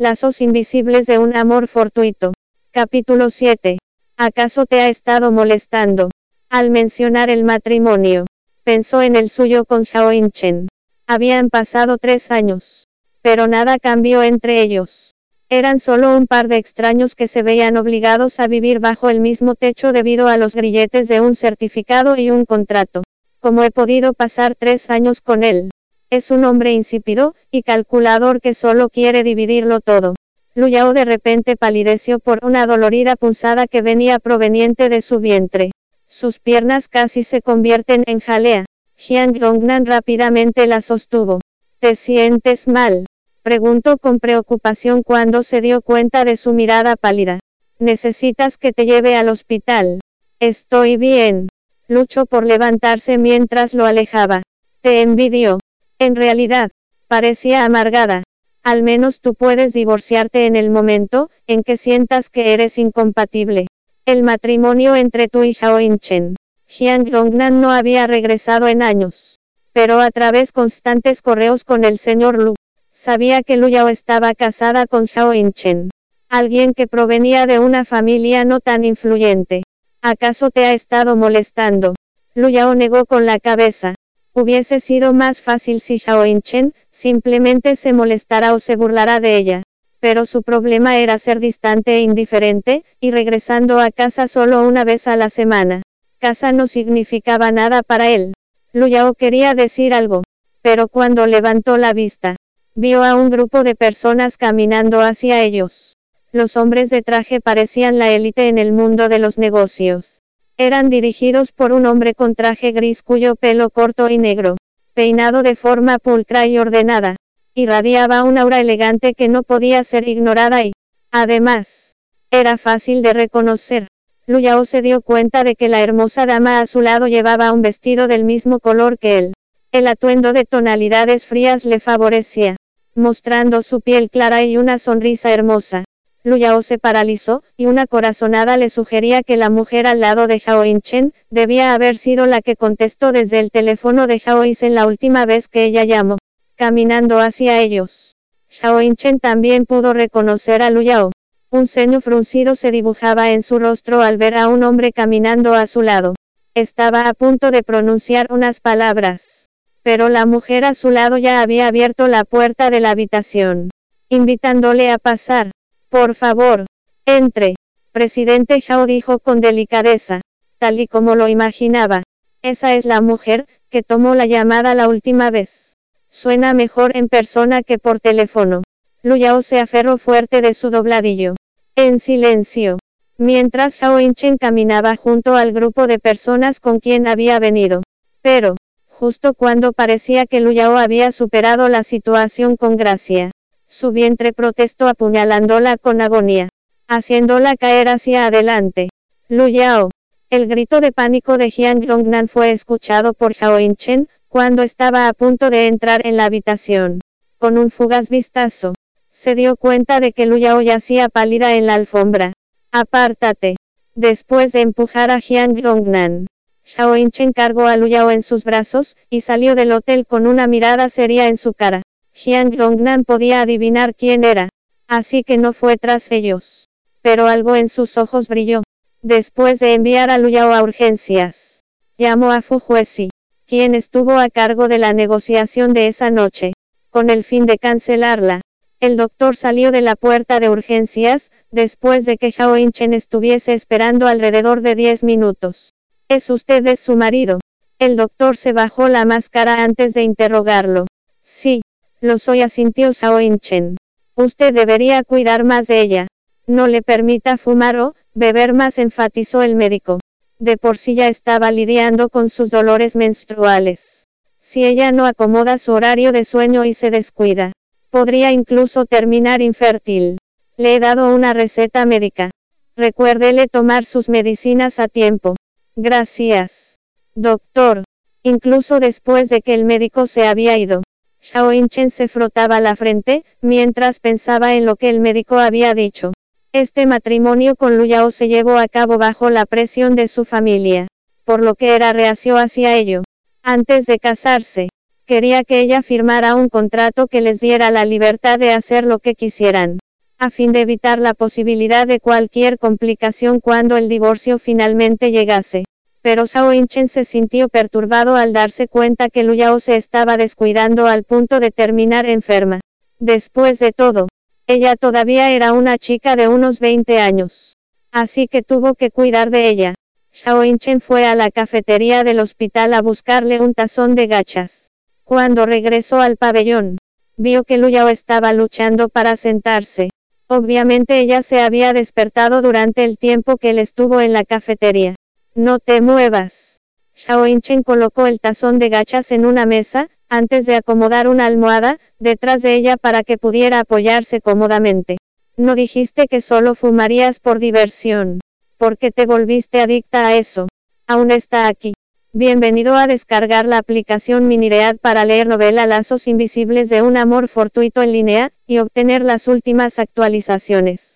Lazos invisibles de un amor fortuito. Capítulo 7. ¿Acaso te ha estado molestando? Al mencionar el matrimonio, pensó en el suyo con Xiao Inchen. Habían pasado tres años. Pero nada cambió entre ellos. Eran solo un par de extraños que se veían obligados a vivir bajo el mismo techo debido a los grilletes de un certificado y un contrato. ¿Cómo he podido pasar tres años con él? Es un hombre insípido y calculador que solo quiere dividirlo todo. Luyao de repente palideció por una dolorida punzada que venía proveniente de su vientre. Sus piernas casi se convierten en jalea. Jiang Dongnan rápidamente la sostuvo. ¿Te sientes mal? Preguntó con preocupación cuando se dio cuenta de su mirada pálida. ¿Necesitas que te lleve al hospital? Estoy bien. Luchó por levantarse mientras lo alejaba. Te envidio. En realidad, parecía amargada. Al menos tú puedes divorciarte en el momento en que sientas que eres incompatible. El matrimonio entre tú y Xiao Inchen. Jiang Dongnan no había regresado en años. Pero a través constantes correos con el señor Lu, sabía que Lu Yao estaba casada con Xiao Inchen. Alguien que provenía de una familia no tan influyente. ¿Acaso te ha estado molestando? Lu Yao negó con la cabeza. Hubiese sido más fácil si Xiao Chen simplemente se molestara o se burlara de ella. Pero su problema era ser distante e indiferente, y regresando a casa solo una vez a la semana. Casa no significaba nada para él. Lu Yao quería decir algo. Pero cuando levantó la vista, vio a un grupo de personas caminando hacia ellos. Los hombres de traje parecían la élite en el mundo de los negocios. Eran dirigidos por un hombre con traje gris cuyo pelo corto y negro, peinado de forma pulcra y ordenada, irradiaba un aura elegante que no podía ser ignorada y, además, era fácil de reconocer. Luyao se dio cuenta de que la hermosa dama a su lado llevaba un vestido del mismo color que él. El atuendo de tonalidades frías le favorecía, mostrando su piel clara y una sonrisa hermosa. Luyao se paralizó, y una corazonada le sugería que la mujer al lado de Xiao Chen, debía haber sido la que contestó desde el teléfono de Xiao en la última vez que ella llamó. Caminando hacia ellos. Xiao Chen también pudo reconocer a Luyao. Un ceño fruncido se dibujaba en su rostro al ver a un hombre caminando a su lado. Estaba a punto de pronunciar unas palabras. Pero la mujer a su lado ya había abierto la puerta de la habitación, invitándole a pasar. Por favor, entre. Presidente Shao dijo con delicadeza, tal y como lo imaginaba. Esa es la mujer, que tomó la llamada la última vez. Suena mejor en persona que por teléfono. Lu Yao se aferró fuerte de su dobladillo. En silencio. Mientras Shao Inchen caminaba junto al grupo de personas con quien había venido. Pero, justo cuando parecía que Lu Yao había superado la situación con gracia, su vientre protestó apuñalándola con agonía, haciéndola caer hacia adelante. Lu Yao. El grito de pánico de Jiang Dongnan fue escuchado por Xiao Chen, cuando estaba a punto de entrar en la habitación. Con un fugaz vistazo, se dio cuenta de que Lu Yao yacía pálida en la alfombra. Apártate. Después de empujar a Jiang Dongnan, Xiao Chen cargó a Lu Yao en sus brazos, y salió del hotel con una mirada seria en su cara. Jiang Dongnan podía adivinar quién era, así que no fue tras ellos. Pero algo en sus ojos brilló. Después de enviar a Luyao a urgencias, llamó a Fu Huesi, quien estuvo a cargo de la negociación de esa noche, con el fin de cancelarla. El doctor salió de la puerta de urgencias, después de que Xiao Inchen estuviese esperando alrededor de 10 minutos. ¿Es usted su marido? El doctor se bajó la máscara antes de interrogarlo. Lo soy asintió Shao Inchen. Usted debería cuidar más de ella. No le permita fumar o beber más, enfatizó el médico. De por sí ya estaba lidiando con sus dolores menstruales. Si ella no acomoda su horario de sueño y se descuida, podría incluso terminar infértil. Le he dado una receta médica. Recuérdele tomar sus medicinas a tiempo. Gracias. Doctor. Incluso después de que el médico se había ido, Xiao Inchen se frotaba la frente, mientras pensaba en lo que el médico había dicho. Este matrimonio con Lu Yao se llevó a cabo bajo la presión de su familia, por lo que era reacio hacia ello. Antes de casarse, quería que ella firmara un contrato que les diera la libertad de hacer lo que quisieran. a fin de evitar la posibilidad de cualquier complicación cuando el divorcio finalmente llegase. Pero Shao Inchen se sintió perturbado al darse cuenta que Lu Yao se estaba descuidando al punto de terminar enferma. Después de todo, ella todavía era una chica de unos 20 años. Así que tuvo que cuidar de ella. Shao Inchen fue a la cafetería del hospital a buscarle un tazón de gachas. Cuando regresó al pabellón, vio que Lu Yao estaba luchando para sentarse. Obviamente ella se había despertado durante el tiempo que él estuvo en la cafetería. No te muevas. Inchen colocó el tazón de gachas en una mesa, antes de acomodar una almohada, detrás de ella para que pudiera apoyarse cómodamente. No dijiste que solo fumarías por diversión. ¿Por qué te volviste adicta a eso? Aún está aquí. Bienvenido a descargar la aplicación Miniread para leer novela Lazos Invisibles de un Amor Fortuito en línea, y obtener las últimas actualizaciones.